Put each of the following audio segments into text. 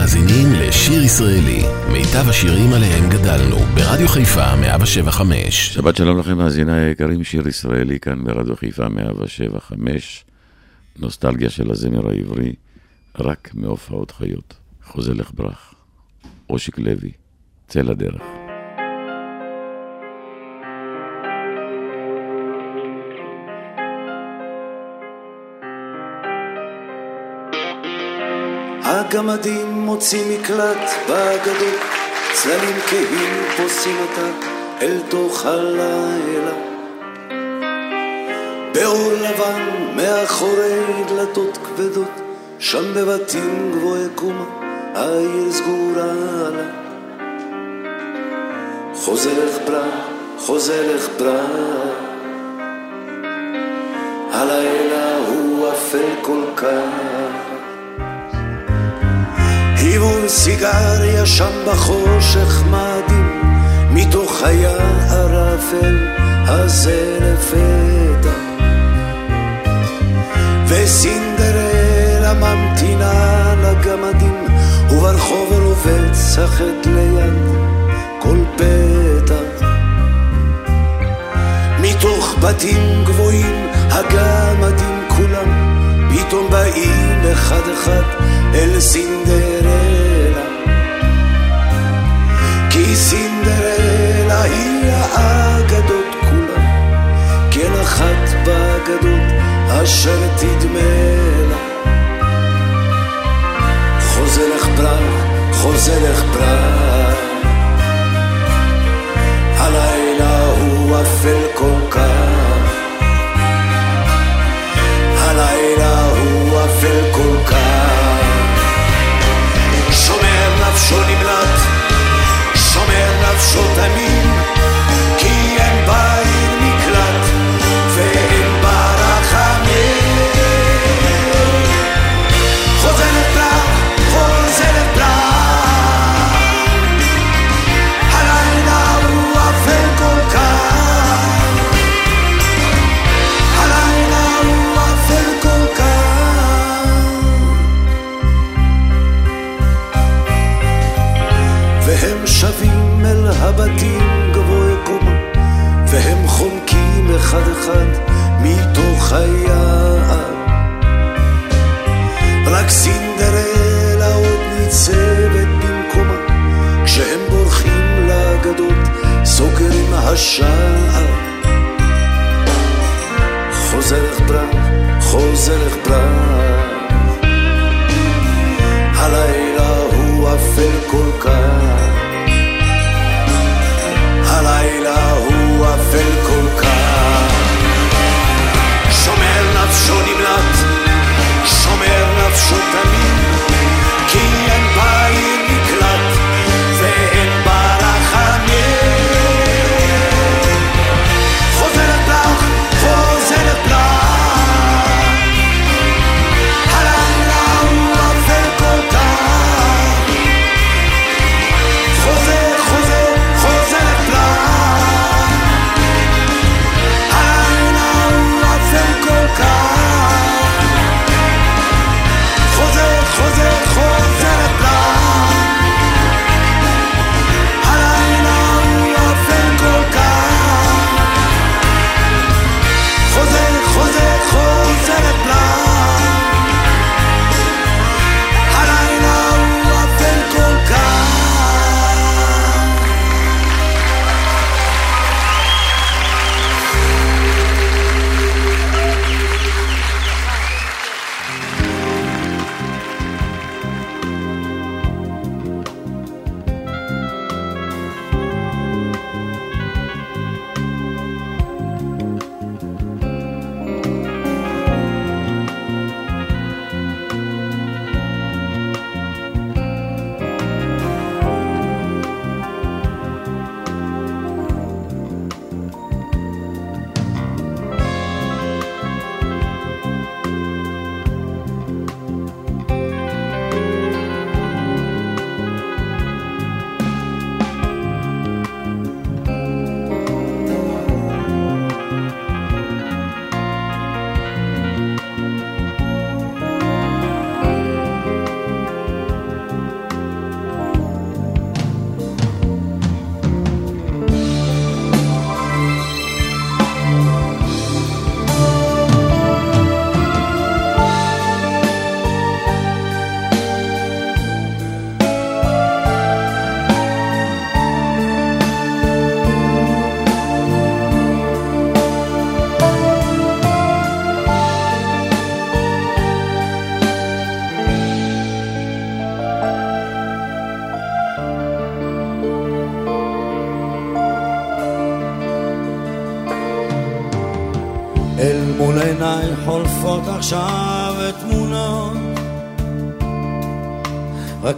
מאזינים לשיר ישראלי, מיטב השירים עליהם גדלנו, ברדיו חיפה 175. שבת שלום לכם, מאזיני היקרים, שיר ישראלי כאן ברדיו חיפה 175. נוסטלגיה של הזמר העברי, רק מהופעות חיות. חוזה לך ברח, אושיק לוי, צא לדרך. הגמדים מוצאים מקלט באגדות, צללים כהים פוסעים אותה אל תוך הלילה. באור לבן מאחורי דלתות כבדות, שם בבתים גבוהי קומה, העיר סגורה לה. חוזה לך ברק, חוזה לך ברק, הלילה הוא אפל כל כך. היוון סיגריה שם בחושך מאדים, מתוך היער האפל הזה לפתע. וסינדרלה ממתינה לגמדים, וברחוב רובצת ליד כל פתח. מתוך בתים גבוהים הגמדים כולם, פתאום באים אחד אחד אל סינדרלה. כי סינדרלה היא האגדות כולם, כן אחת באגדות אשר תדמה לה. חוזה לך ברק, חוזה לך ברק, הלילה הוא אפל כל כך.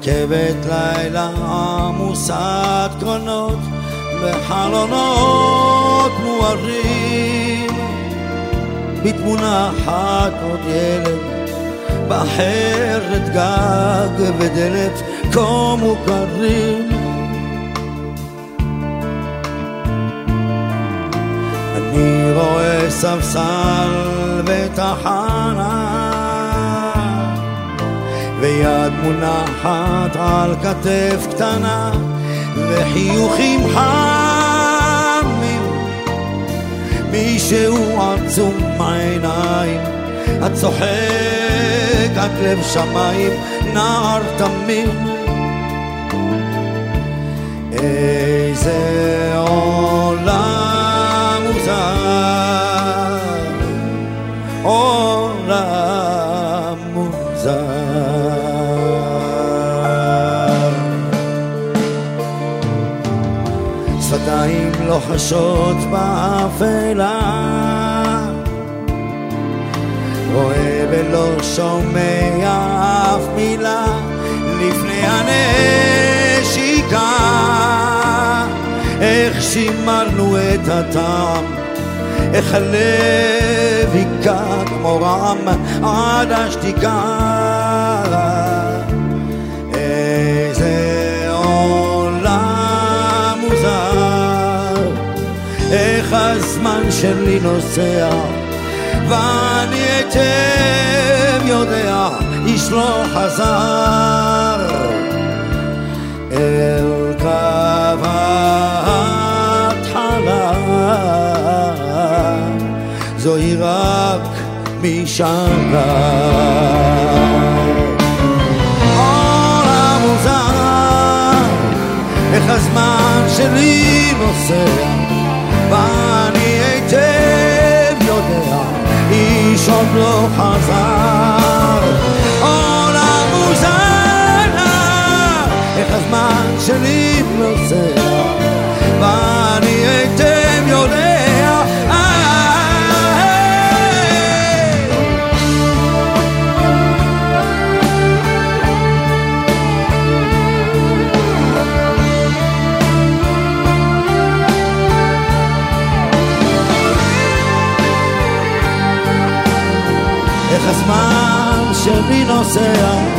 רכבת לילה עמוסת קרונות בחלונות מוארים. בתמונה אחת עוד ילד בחרת גג ודלת כה מוכרים. אני רואה ספסל בתחנה ויד מונחת על כתף קטנה וחיוכים חמים. מישהו עצום העיניים הצוחק עד לב שמיים נער תמים לוחשות באפלה. רואה ולא שומע אף מילה לפני הנשיקה. איך שימרנו את הטעם איך הלב היכה כמו רעם עד השתיקה איך הזמן שלי נוסע ואני היטב יודע איש לא חזר. אל קו ההתחלה זוהי רק מוזר איך הזמן שלי נוסע ואני היטב יודע איש עוד לא חזר. עולם מוזר איך הזמן שלי נוסע שלי נוסע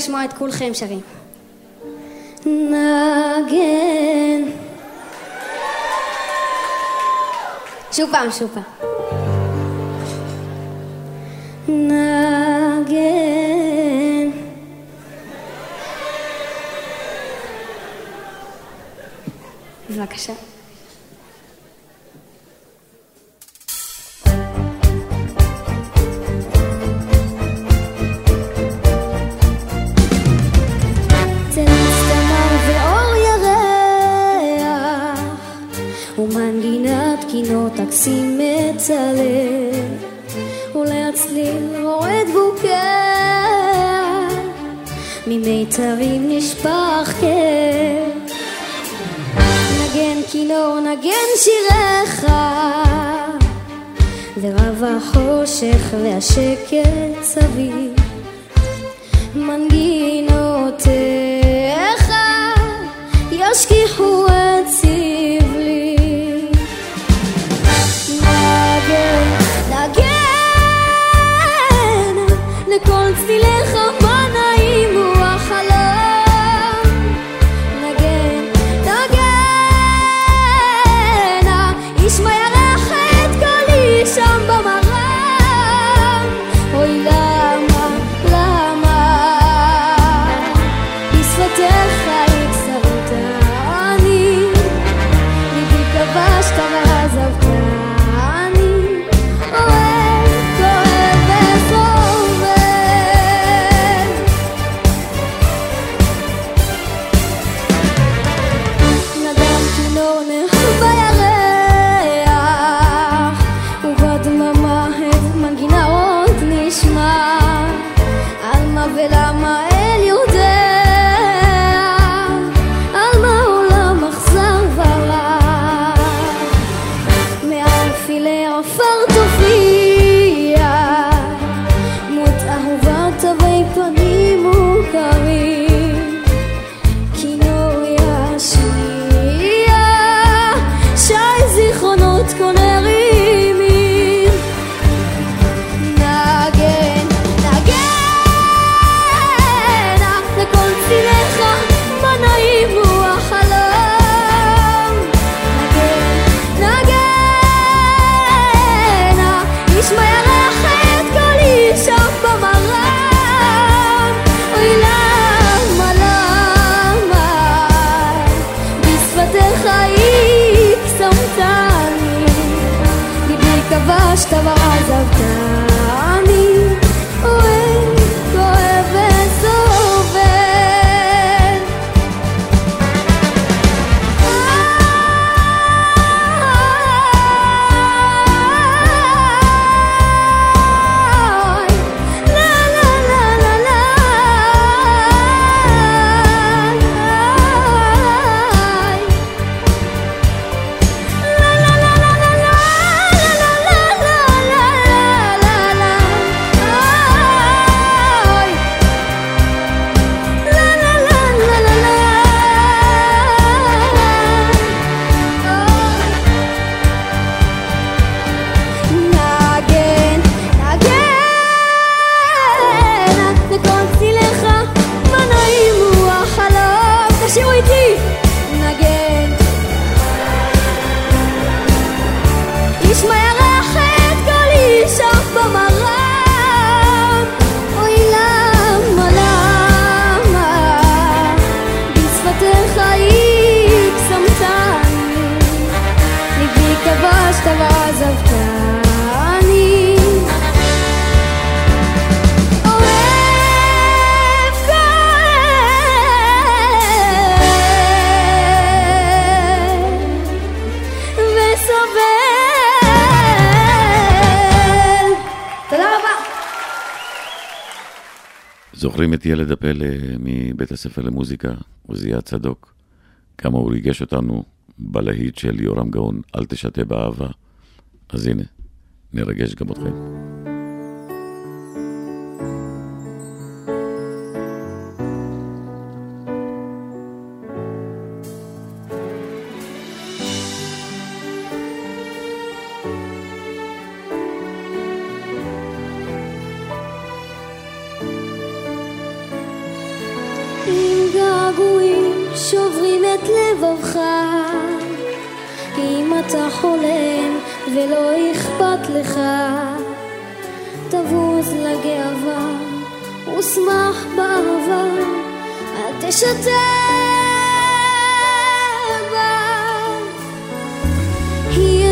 לשמוע את כולכם שרים. נגן. שוב פעם, שוב פעם. נגן. בבקשה. תקסים את הלב ולהצליל רועד בוקע ממיתרים נשפך כאב נגן כינור נגן שיריך ורב החושך והשקט סביב זוכרים את ילד הפלא מבית הספר למוזיקה, עוזיה צדוק? כמה הוא ריגש אותנו בלהיט של יורם גאון, אל תשתה באהבה. אז הנה, נרגש גם אתכם. שוברים את לבבך, אם אתה חולם ולא אכפת לך, תבוז לגאווה ושמח באהבה, אל תשתה בה.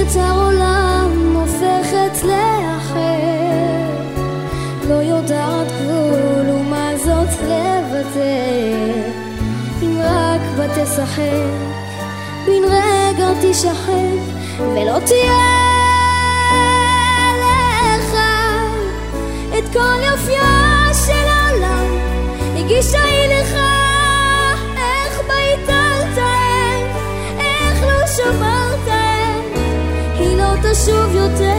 את העולם הופכת לאחר, לא יודעת גבול ומה זאת לוותר. תשחק, בן רגע תשחק, ולא תהיה לך את כל יופייה של העולם. הגישה היא לך, איך ביטלת איך לא שמרת. היא לא תשוב יותר,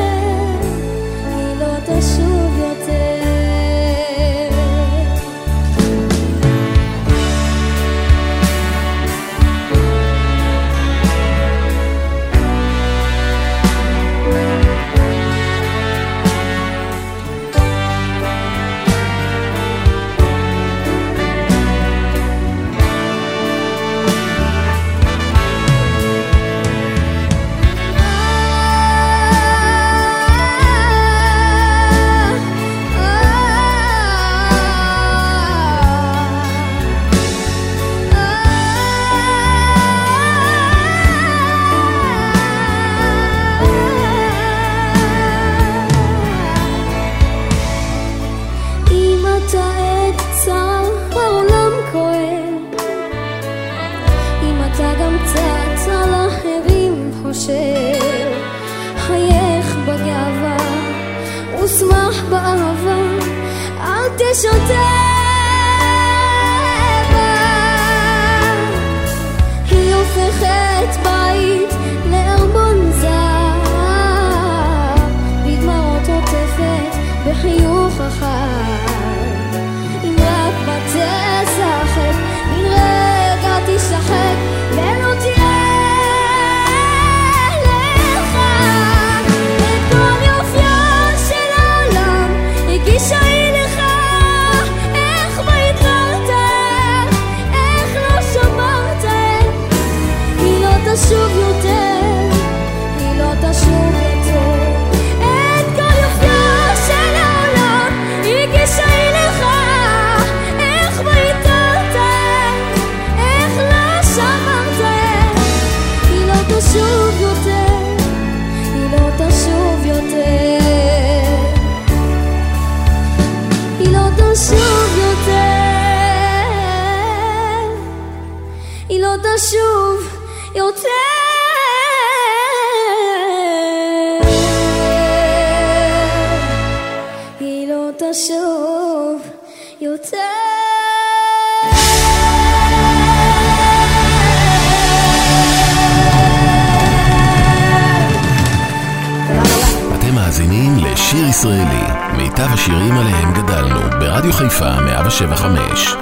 השירים עליהם גדלנו, ברדיו חיפה 175.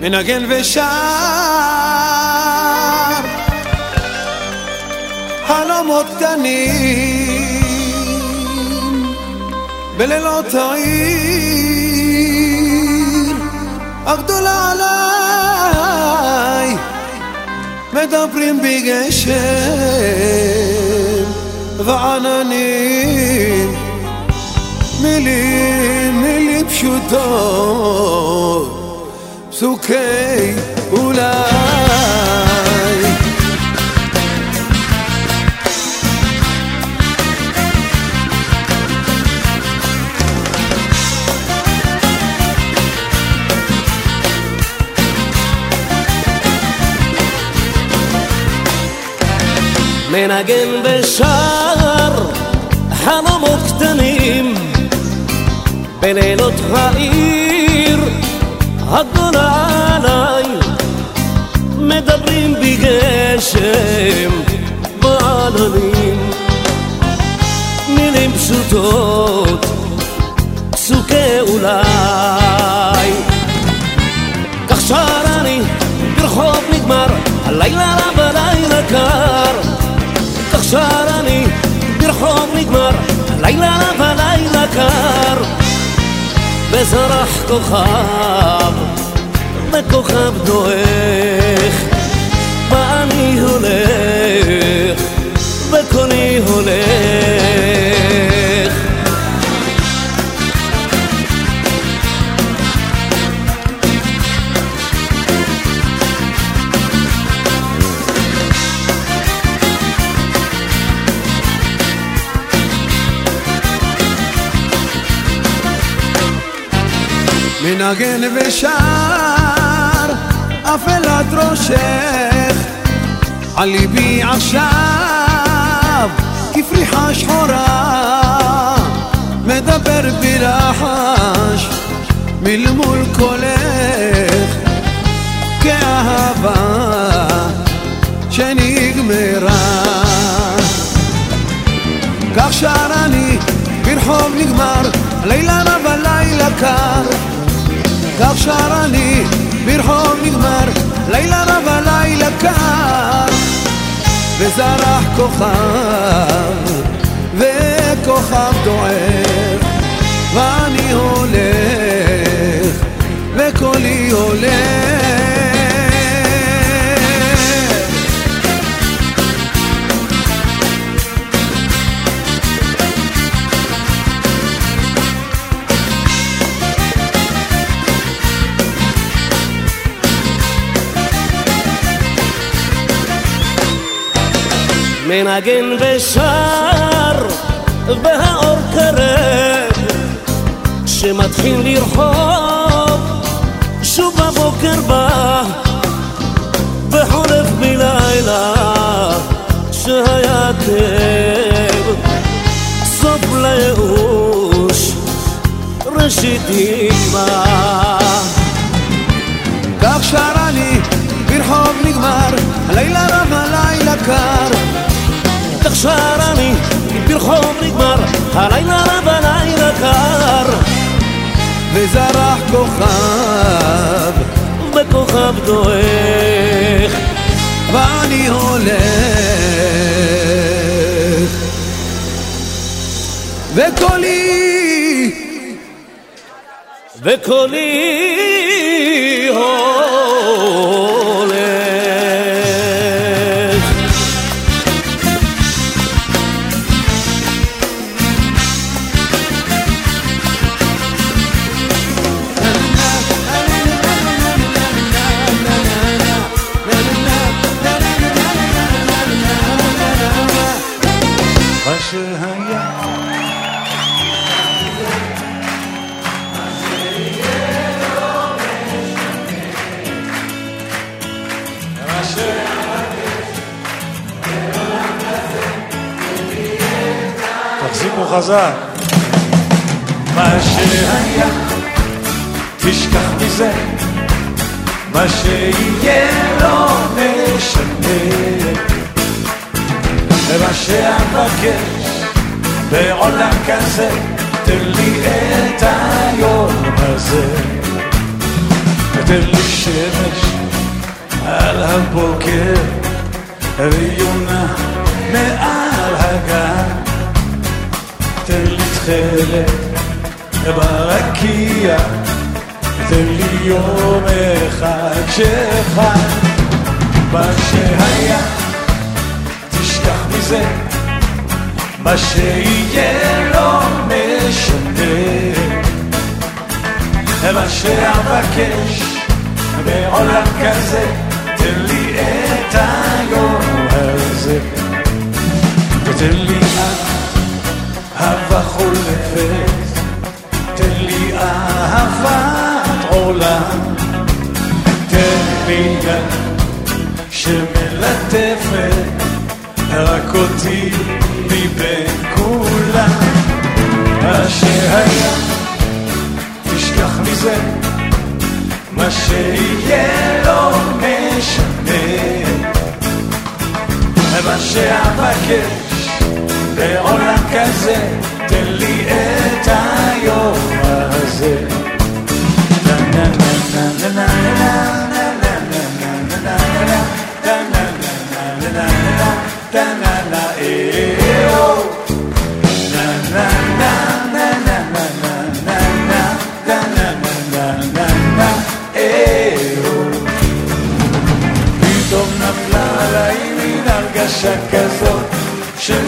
מנגן ושר חלומות קטנים בלילות העיר. הגדולה עליי. מדברים בגשם ועננים. מילים, מילים פשוטות. פסוקי אולי מנגן ושר חלומות קטנים בלילות העיר הגדולה עליי מדברים בגשם בעננים מילים פשוטות פסוקי אולי. כך שר אני ברחוב נגמר הלילה רב הלילה קר שר אני ברחוב נגמר, לילה ולילה קר. וזרח כוכב, וכוכב דועך ואני הולך, וקולי הולך מנגן ושר אפלת ראשך. על ליבי עכשיו כפריחה שחורה מדבר בלחש מלמול קולך. כאהבה שנגמרה. כך שר אני ברחוב נגמר לילה רב הלילה קר כך שר אני ברחוב נגמר, לילה רב הלילה קר, וזרח כוכב, וכוכב דועך, ואני הולך, וקולי הולך. מנגן ושר והאור קרב. שמתחיל לרחוב שוב בבוקר בא וחולף בלילה שהיה כאב. סוף לייאוש ראשית תקווה כך שר אני ברחוב נגמר הלילה רב הלילה קר כך שר אני, ברחוב נגמר, הלילה רב הלילה קר. וזרח כוכב, וכוכב דועך, ואני הולך. וקולי, וקולי חזק. מה שהיה, תשכח מזה, מה שיהיה לא משנה. ומה שאבקש בעולם כזה, תן לי את היום הזה. תן לי שמש על הבוקר, ויונה מעל חלק ברקיע, תן לי יום אחד שחי, מה שהיה, תשכח מזה, מה שיהיה לא משנה, מה שאבקש בעולם כזה, תן לי את היום הזה, ותן לי אהבה חולפת, תן לי אהבת עולם, תן לי יד שמלטפת. רק אותי מבין כולם. מה שהיה, תשכח מזה, מה שיהיה לא משנה. מה שאבקש בעולם כזה, תן לי את היום הזה. נה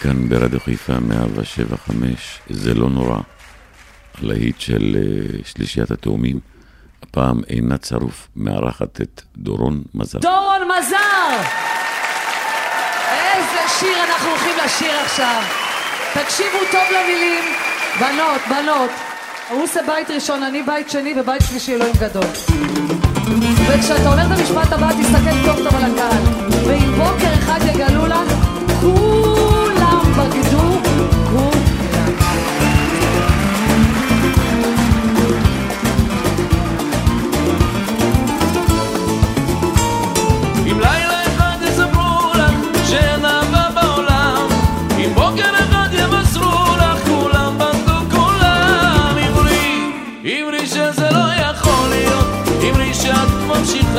כאן ברדיו חיפה 175, זה לא נורא. הלהיט של אה, שלישיית התאומים, הפעם עינת שרוף מארחת את דורון מזל. דורון מזר! איזה שיר אנחנו הולכים לשיר עכשיו. תקשיבו טוב למילים. בנות, בנות. הוא עושה בית ראשון, אני בית שני ובית שלישי אלוהים גדול. וכשאתה אומר את המשפט הבא, תסתכל טוב טוב על הקהל. ואם בוקר אחד יגלו לך, כולם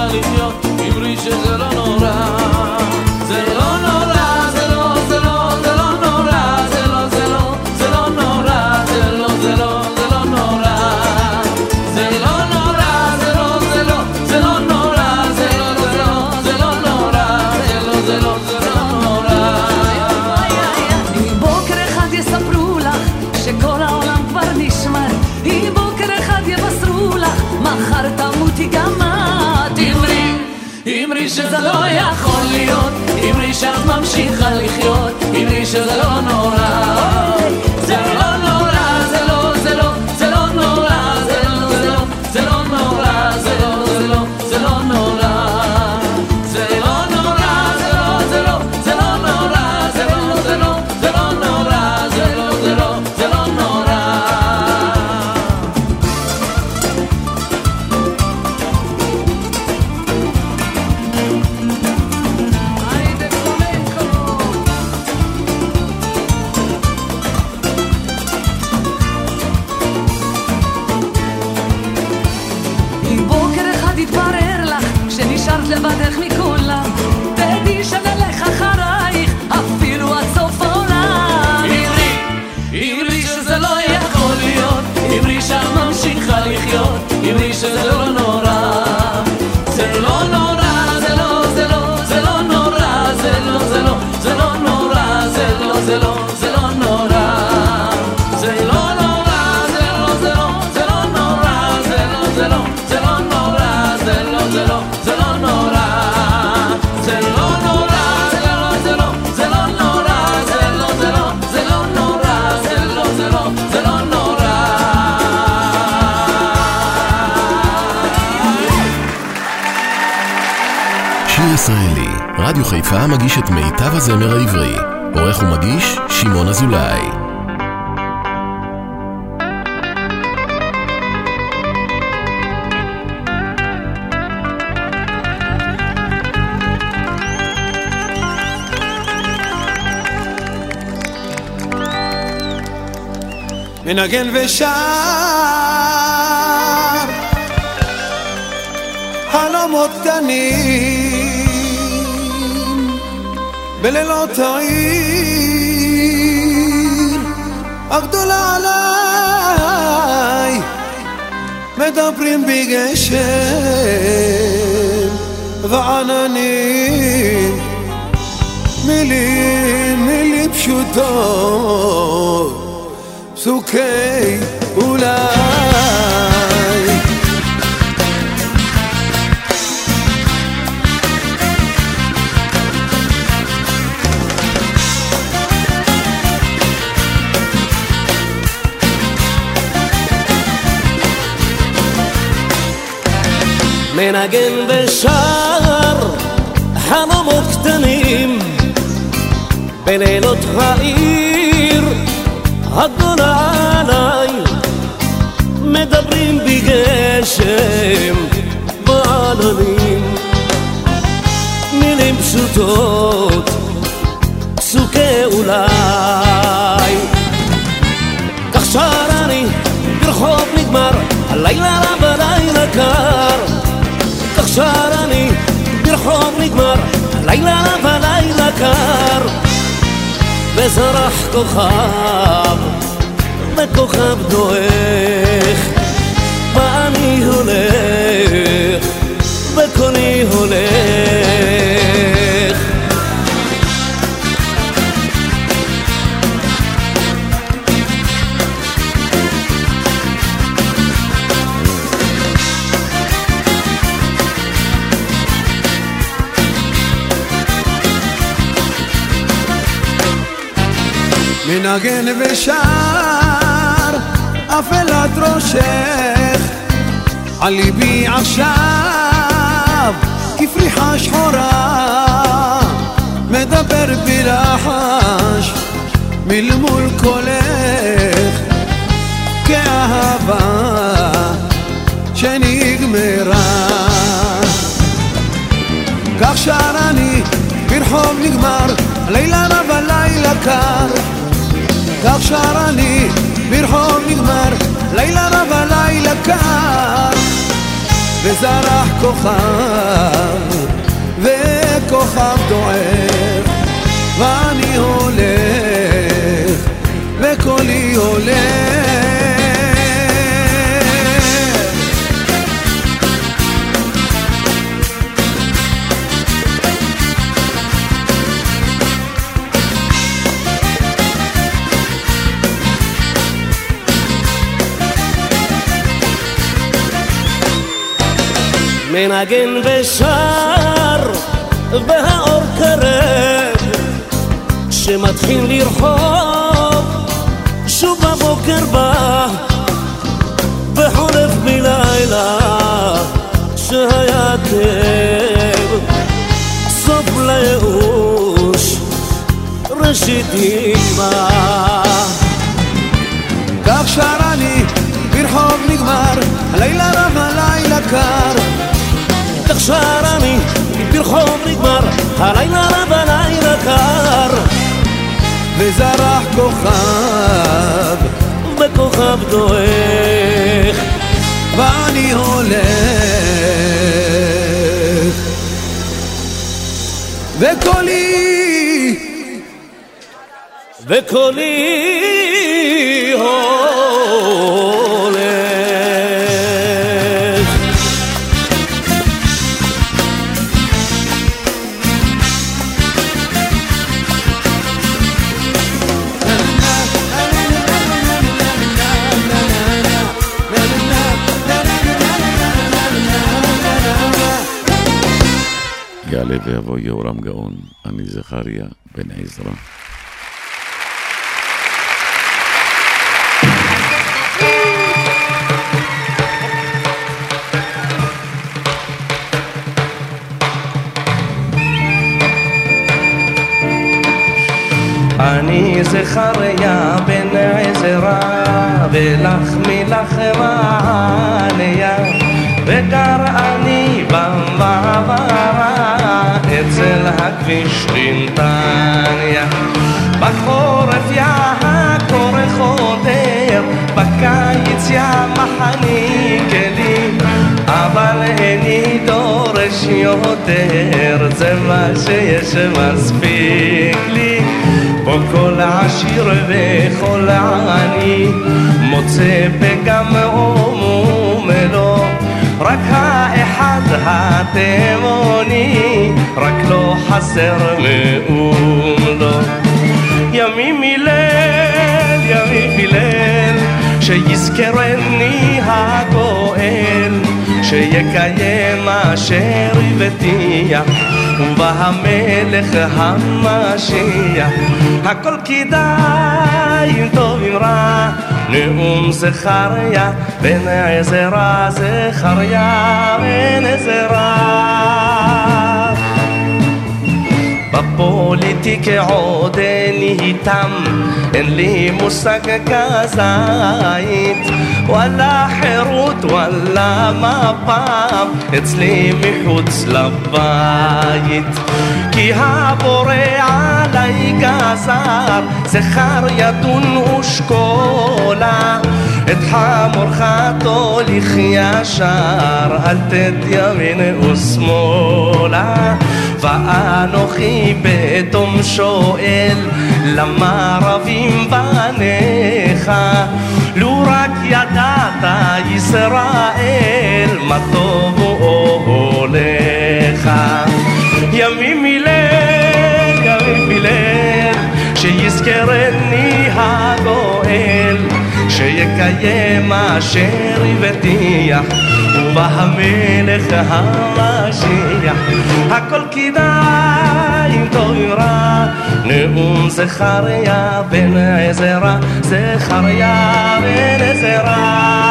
dal idiot, mi שאת ממשיכה לחיות אמרי שזה לא נורא לבדך מכולם, חיפה מגיש את מיטב הזמר העברי. עורך ומגיש, שמעון אזולאי. מנגן ושר חלומות קטנים בלילות העיר הגדולה עליי מדברים בגשם ועננים מילים, מילים פשוטות פסוקי אולי מנגן ושר חלומות קטנים בלילות העיר הגדולה עליי. מדברים בגשם בעננים. מילים פשוטות פסוקי אולי. כך שר אני ברחוב נגמר הלילה רב הלילה קר הלילה קר וזרח כוכב וכוכב דועך. ואני הולך וקולי הולך מנגן ושר אפלת ראשך. על ליבי עכשיו כפריחה שחורה מדבר בלחש מלמול קולך. כאהבה שנגמרה. כך שר אני ברחוב נגמר לילה רב הלילה קר כך שר אני ברחוב נגמר לילה רב הלילה קר. וזרח כוכב וכוכב דועך ואני הולך וקולי הולך מנגן ושר והאור קרב. שמתחיל לרחוב שוב בבוקר בא וחולף בלילה שהיה כאב סוף לייאוש ראשית תקווה כך שר אני ברחוב נגמר הלילה רב הלילה קר כך שר אני ברחוב נגמר הלילה רב הלילה קר. וזרח כוכב וכוכב דועך. ואני הולך. וקולי וקולי הולך זכריה בן עזרא. אני זכריה בן עזרא, ולך מלך מעליה, וגר אני במעברה, הכביש לנתניה. בחורף יא הקורא חודר, בקיץ יא מחניק לי, אבל איני דורש יותר, זה מה שיש מספיק לי. פה כל עשיר וכל עני מוצא פגם ומומלו רק האחד התימוני רק לא חסר מאום לו ימים מליל ימים מליל שיזכרני הגואל שיקיים אשר הבטיח ובא המלך המשיח. הכל כדאי אם טוב אם רע. נאום זכריה בן עזרא זכריה בן עזרא בפוליטיקה עוד איתם, אין לי מושג כזית. וואלה חירות, וואלה מפ"ם, אצלי מחוץ לבית. כי הבורא עליי גזר, זכר ידון ושקולה. את חמורך תוליך ישר, אל תת ימין ושמאלה. ואנוכי בתום שואל, למה רבים בניך? לו רק ידעת ישראל, מה טוב הולך. ימים מליל, ימים מליל, שיזכרני הגואל, שיקיים אשר הבטיח. ובא המלך המשיח, הכל כדאי אם רע, נאום זכריה בן עזרא, זכריה בן עזרא.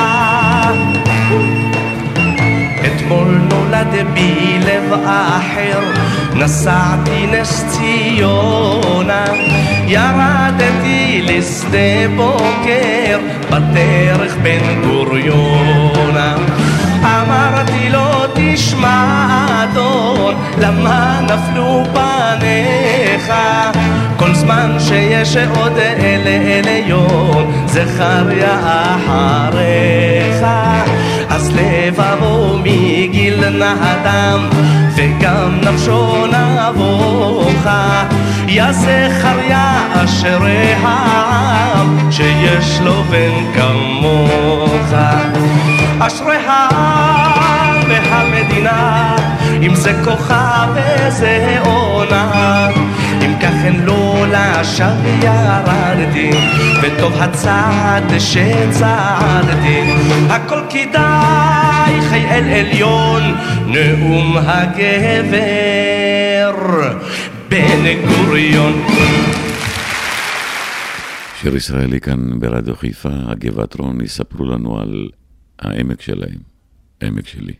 אתמול נולד בי לב אחר, נסעתי נס ציונה, ירדתי לשדה בוקר, בדרך בן גוריונה. אמרתי לו תשמע אדון, למה נפלו פניך? כל זמן שיש עוד אלה אליון, זכריה אחריך. אז לבבו מגיל נהדם, וגם נפשו נבוכה. יא זכריה אשרי העם, שיש לו בן כמוך. אשרי העם והמדינה, אם זה כוכב וזה עונה. אין לו לשווא ירדתי, וטוב הצעד שצעדתי. הכל כדאי חי אל עליון, נאום הגבר בן גוריון. שיר ישראלי כאן ברדיו חיפה, הגבעת רון יספרו לנו על העמק שלהם, עמק שלי.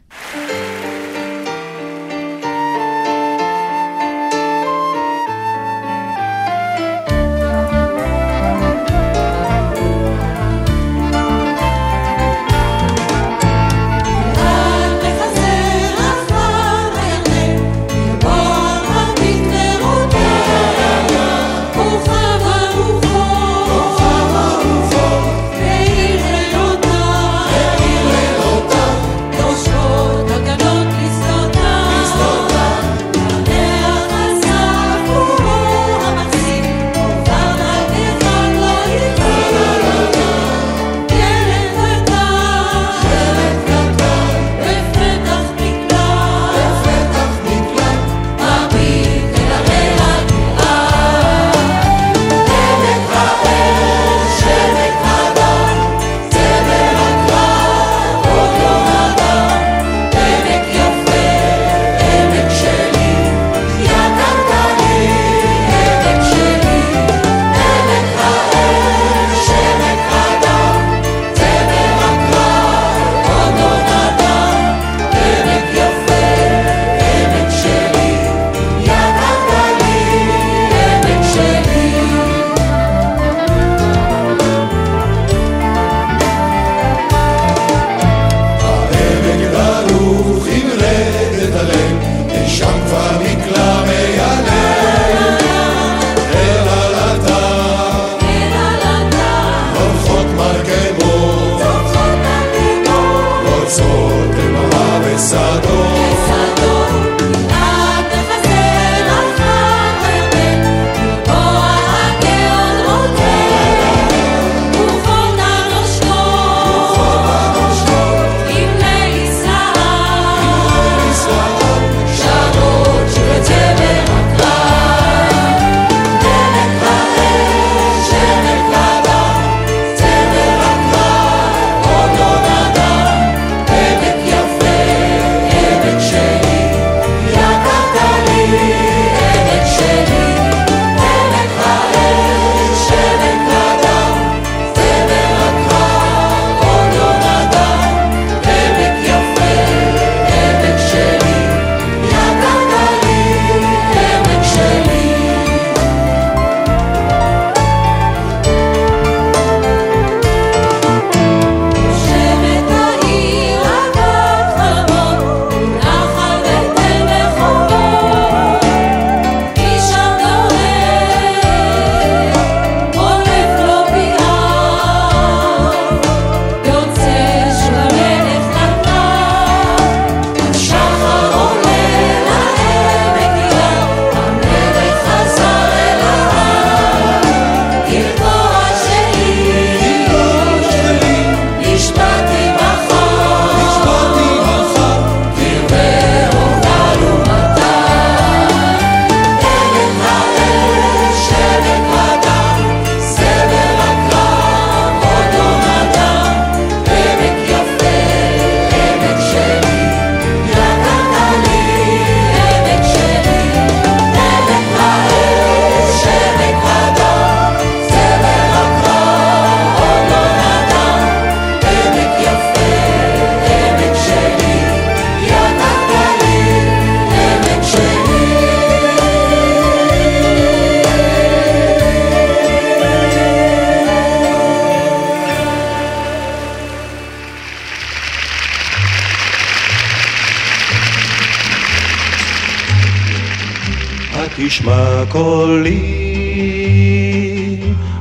תשמע קולי,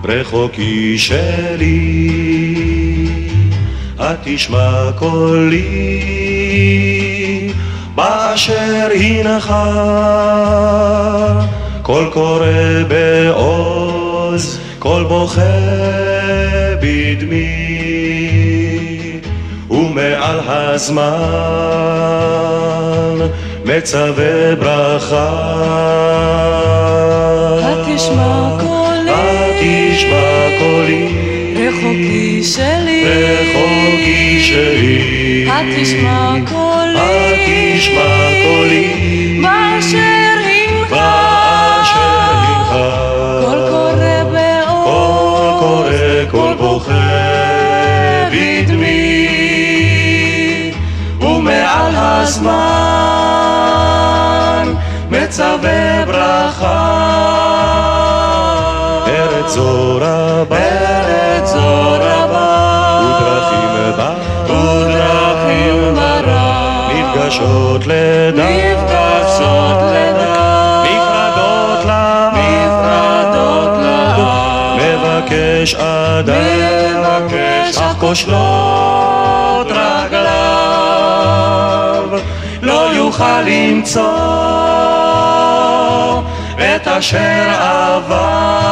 רחוקי שלי, התשמע קולי, באשר הנך, קול קורא בעוז, קול בוכה בדמי, ומעל הזמן מצווה ברכה. התשמע קולי, התשמע קולי, רחוקי שלי, רחוקי שלי, התשמע קולי, התשמע קולי, באשר הנך, באשר הנך, קול קורא בעוז, קול קורא, קול בוכה בדמי, ומעל הזמן ברכה. ארץ זו רבה, ארץ זו רבה, ודרכים בה, ודרכים ברא, נפגשות לידה, נפגשות לידה, נפרדות לה, נפרדות לה, מבקש אדם, מבקש אך כושלות רגליו, לא יוכל למצוא את אשר עבר.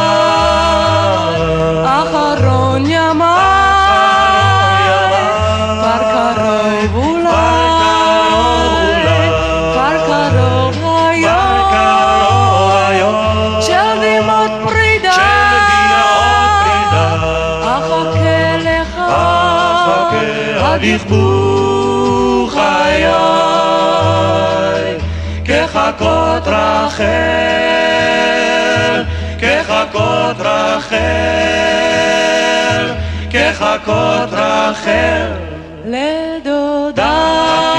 אחרון ימיי, כבר קרוב אולי, כבר קרוב היום, של דמעות פרידה, אחכה לך, עד יכבו חיי, כחכות רחל, כחכות רחל, כחכות רחל. לדודה.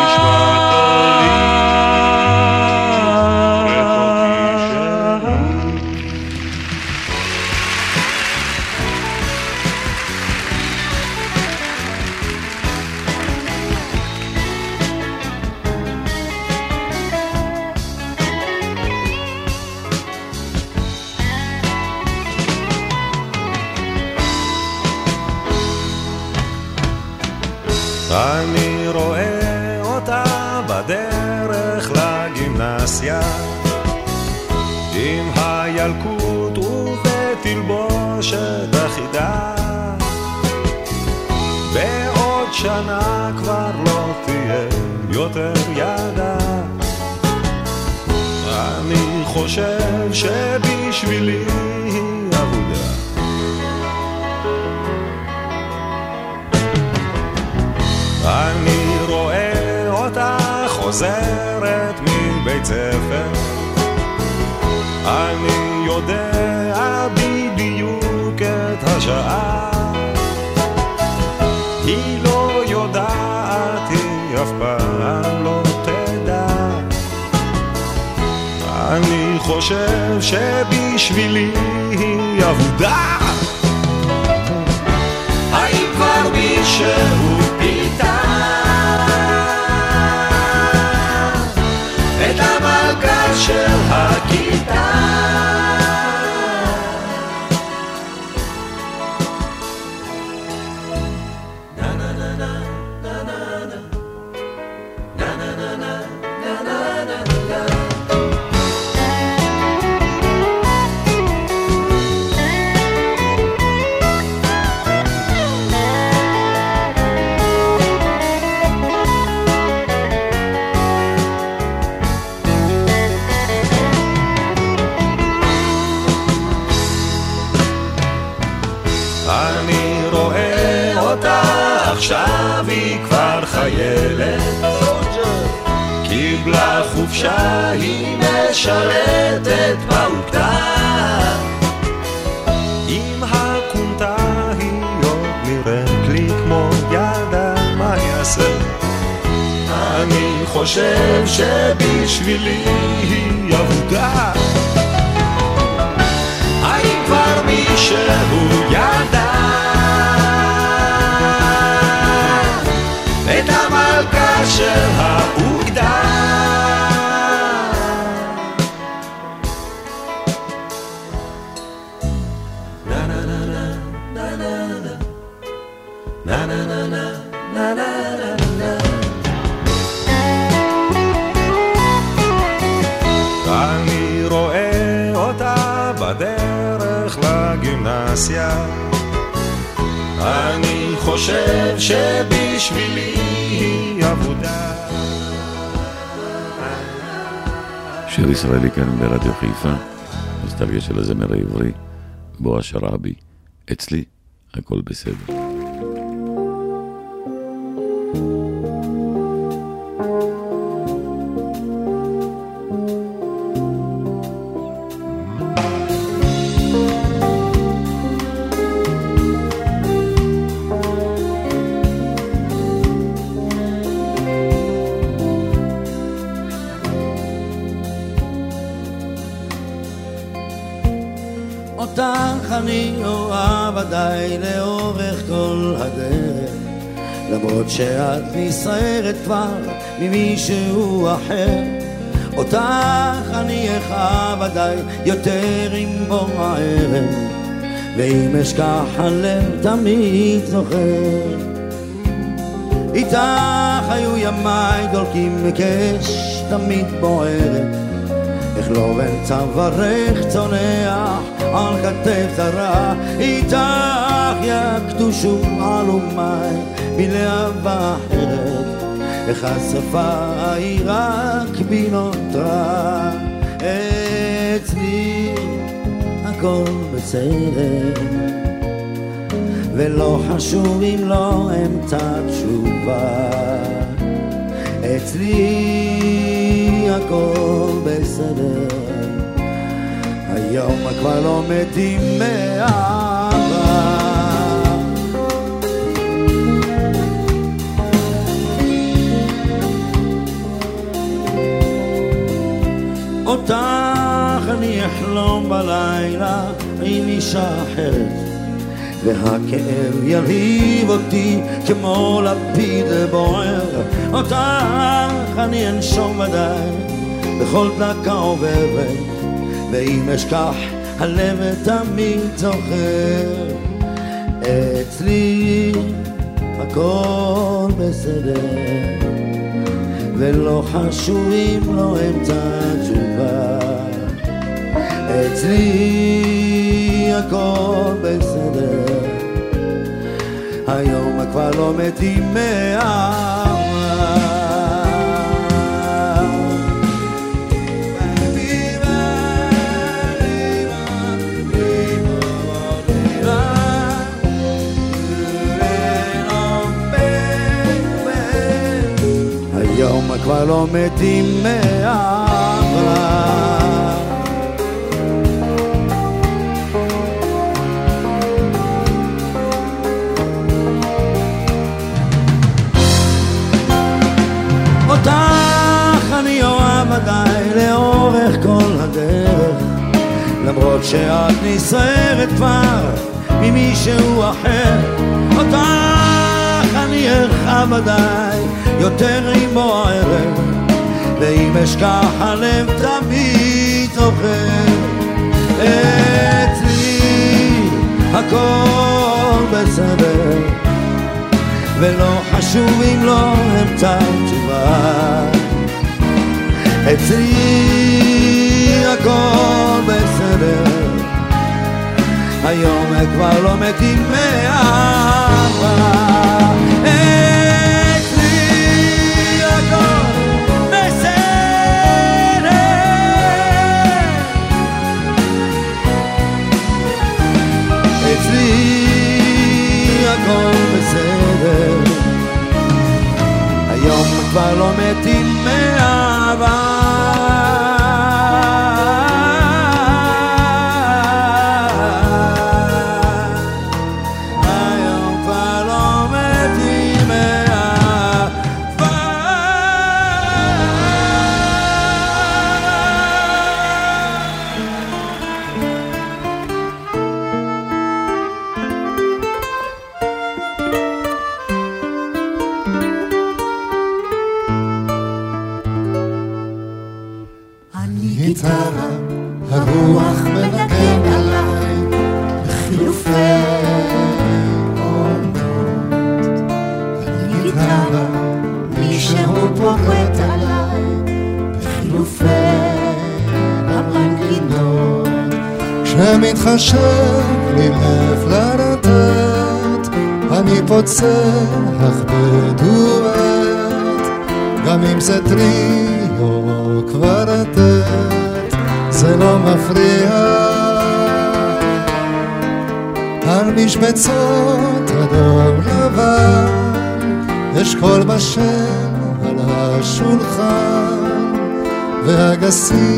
יותר ידה אני חושב שבשבילי היא אבודה. אני רואה אותה חוזרת מבית ספר. אני יודע בדיוק את השעה. היא לא יודעת, היא אף פעם חושב שבשבילי היא אבודה. האם כבר מישהו חיפה, נוסטלגיה של הזמר העברי, בועז שרעבי. אצלי הכל בסדר. נסערת כבר ממישהו אחר. אותך אני אכאב ודאי יותר עם בוא הערב ואם אשכח הלב תמיד זוכר. איתך היו ימיי דולקים מקש תמיד בוערת. איך לא בן צווארך צונח על כתף זרה איתך יקדושו עלומי בלהבה אחרת. איך השפה היא רק בי נותרה. אצלי הכל בסדר. ולא חשוב אם לא אמצא תשובה. אצלי הכל בסדר. היום כבר לא מתים מאהבה אותך אני אחלום בלילה עם אישה אחרת. והכאב ילהיב אותי כמו לפיד בוער. אותך אני אנשום ודאי בכל דקה עוברת ואם אשכח הלב תמיד זוכר. אצלי הכל בסדר ולא חשובים לו אמצע התשובה. אצלי הכל בסדר, היום כבר לא מתים מאה כבר לא מתים מאהבה אותך אני אוהב עדיין לאורך כל הדרך למרות שאת נסערת כבר ממישהו אחר. אותך אני ארחב עדיין יותר בוא הערב ואם אשכח הלב תמיד זוכר. אצלי הכל בסדר ולא חשוב אם לא אמצא תשובה. אצלי הכל בסדר היום כבר לא מתים מאהבה כבר לא מתים מאהבה the sea.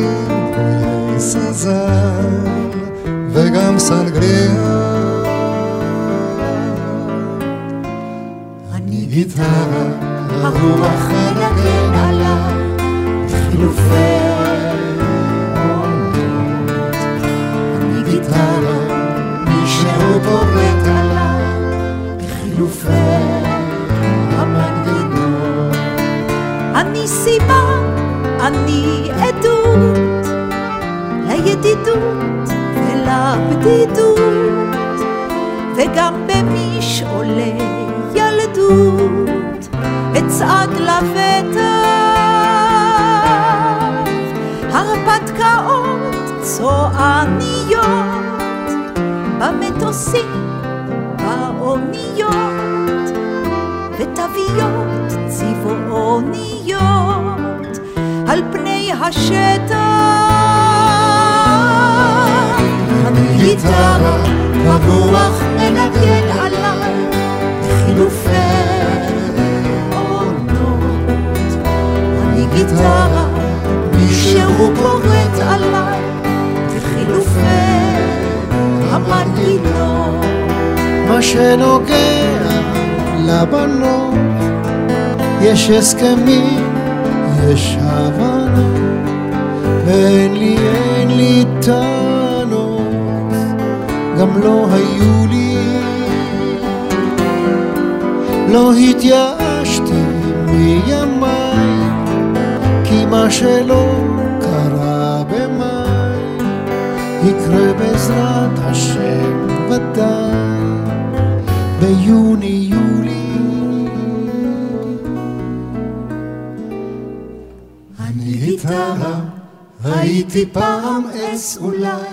וגם במשעולי ילדות אצעד לבטח. הרפתקאות צועניות, במטוסים, באוניות, ותוויות צבעוניות על פני השטח. גיטרה, הרוח מנגן עליי, חילופי עונות. אני גיטרה, מישהו פורט עליי, חילופי המנגינות. מה שנוגע לבנות, יש הסכמים, יש הבנות, ואין לי, אין לי טעם. גם לא היו לי. לא התייאשתי מימיי, כי מה שלא קרה במאי, יקרה בעזרת השם ודאי, ביוני-יולי. אני גיטרה, הייתי פעם עץ אולי.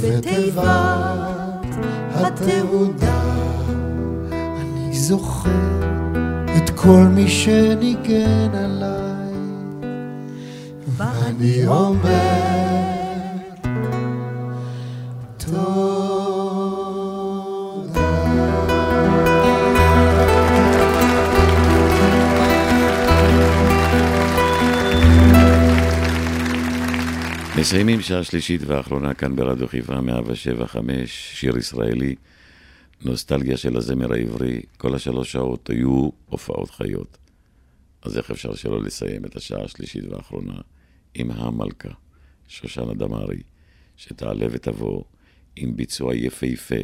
ובתיבת התעודה אני זוכר את כל מי שניגן עליי מסיימים שעה שלישית ואחרונה כאן ברדיו חיפה 175, שיר ישראלי, נוסטלגיה של הזמר העברי. כל השלוש שעות היו הופעות חיות. אז איך אפשר שלא לסיים את השעה השלישית והאחרונה עם המלכה, שושנה דמארי, שתעלה ותבוא עם ביצוע יפהפה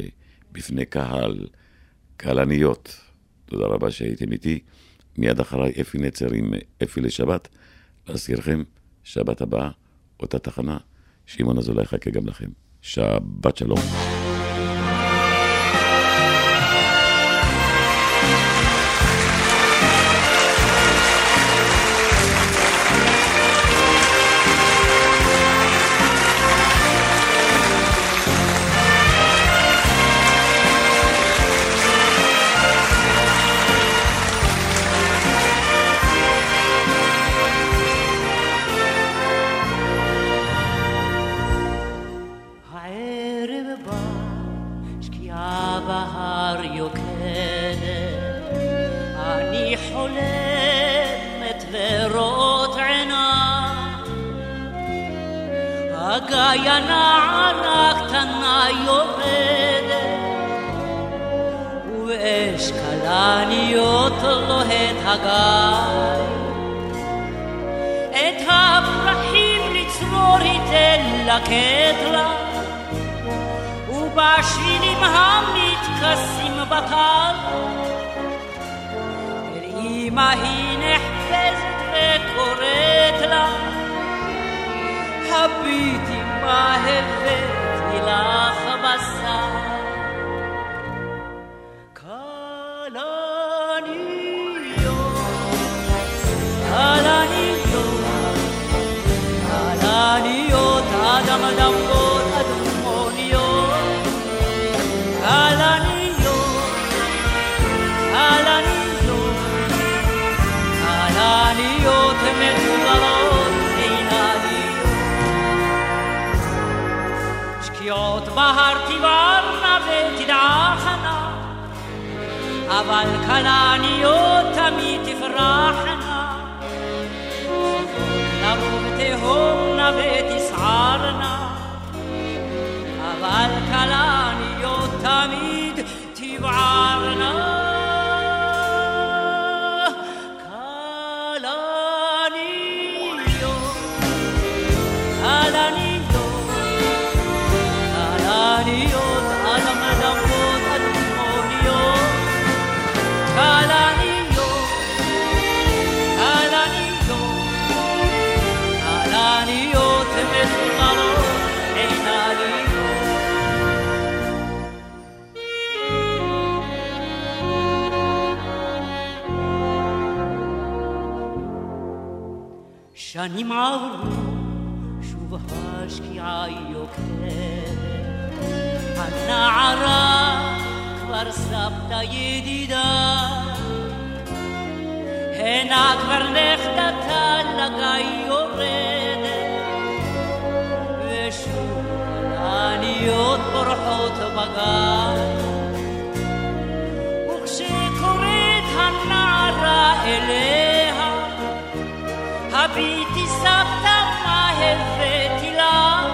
בפני קהל, קהלניות. תודה רבה שהייתם איתי. מיד אחריי אפי נצר עם אפי לשבת. להזכירכם, שבת הבאה. אותה תחנה, שמעון אזולאי יחכה גם לכם. שבת שלום. בהר תבערנה ותדעכנה, אבל כלניות תמיד תפרחנה, לרוב תהומנה ותסערנה, שנים עברו, שוב השקיעה יוקדת. הנערה כבר סבתא ידידה, הנה כבר נכדתה לגיא יורדת, ושוב העניות בורחות בגן. וכשקוראת הנערה אליה, הביטי סבתא מה הבאתי לך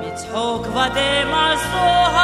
מצחוק ודמע זוהרות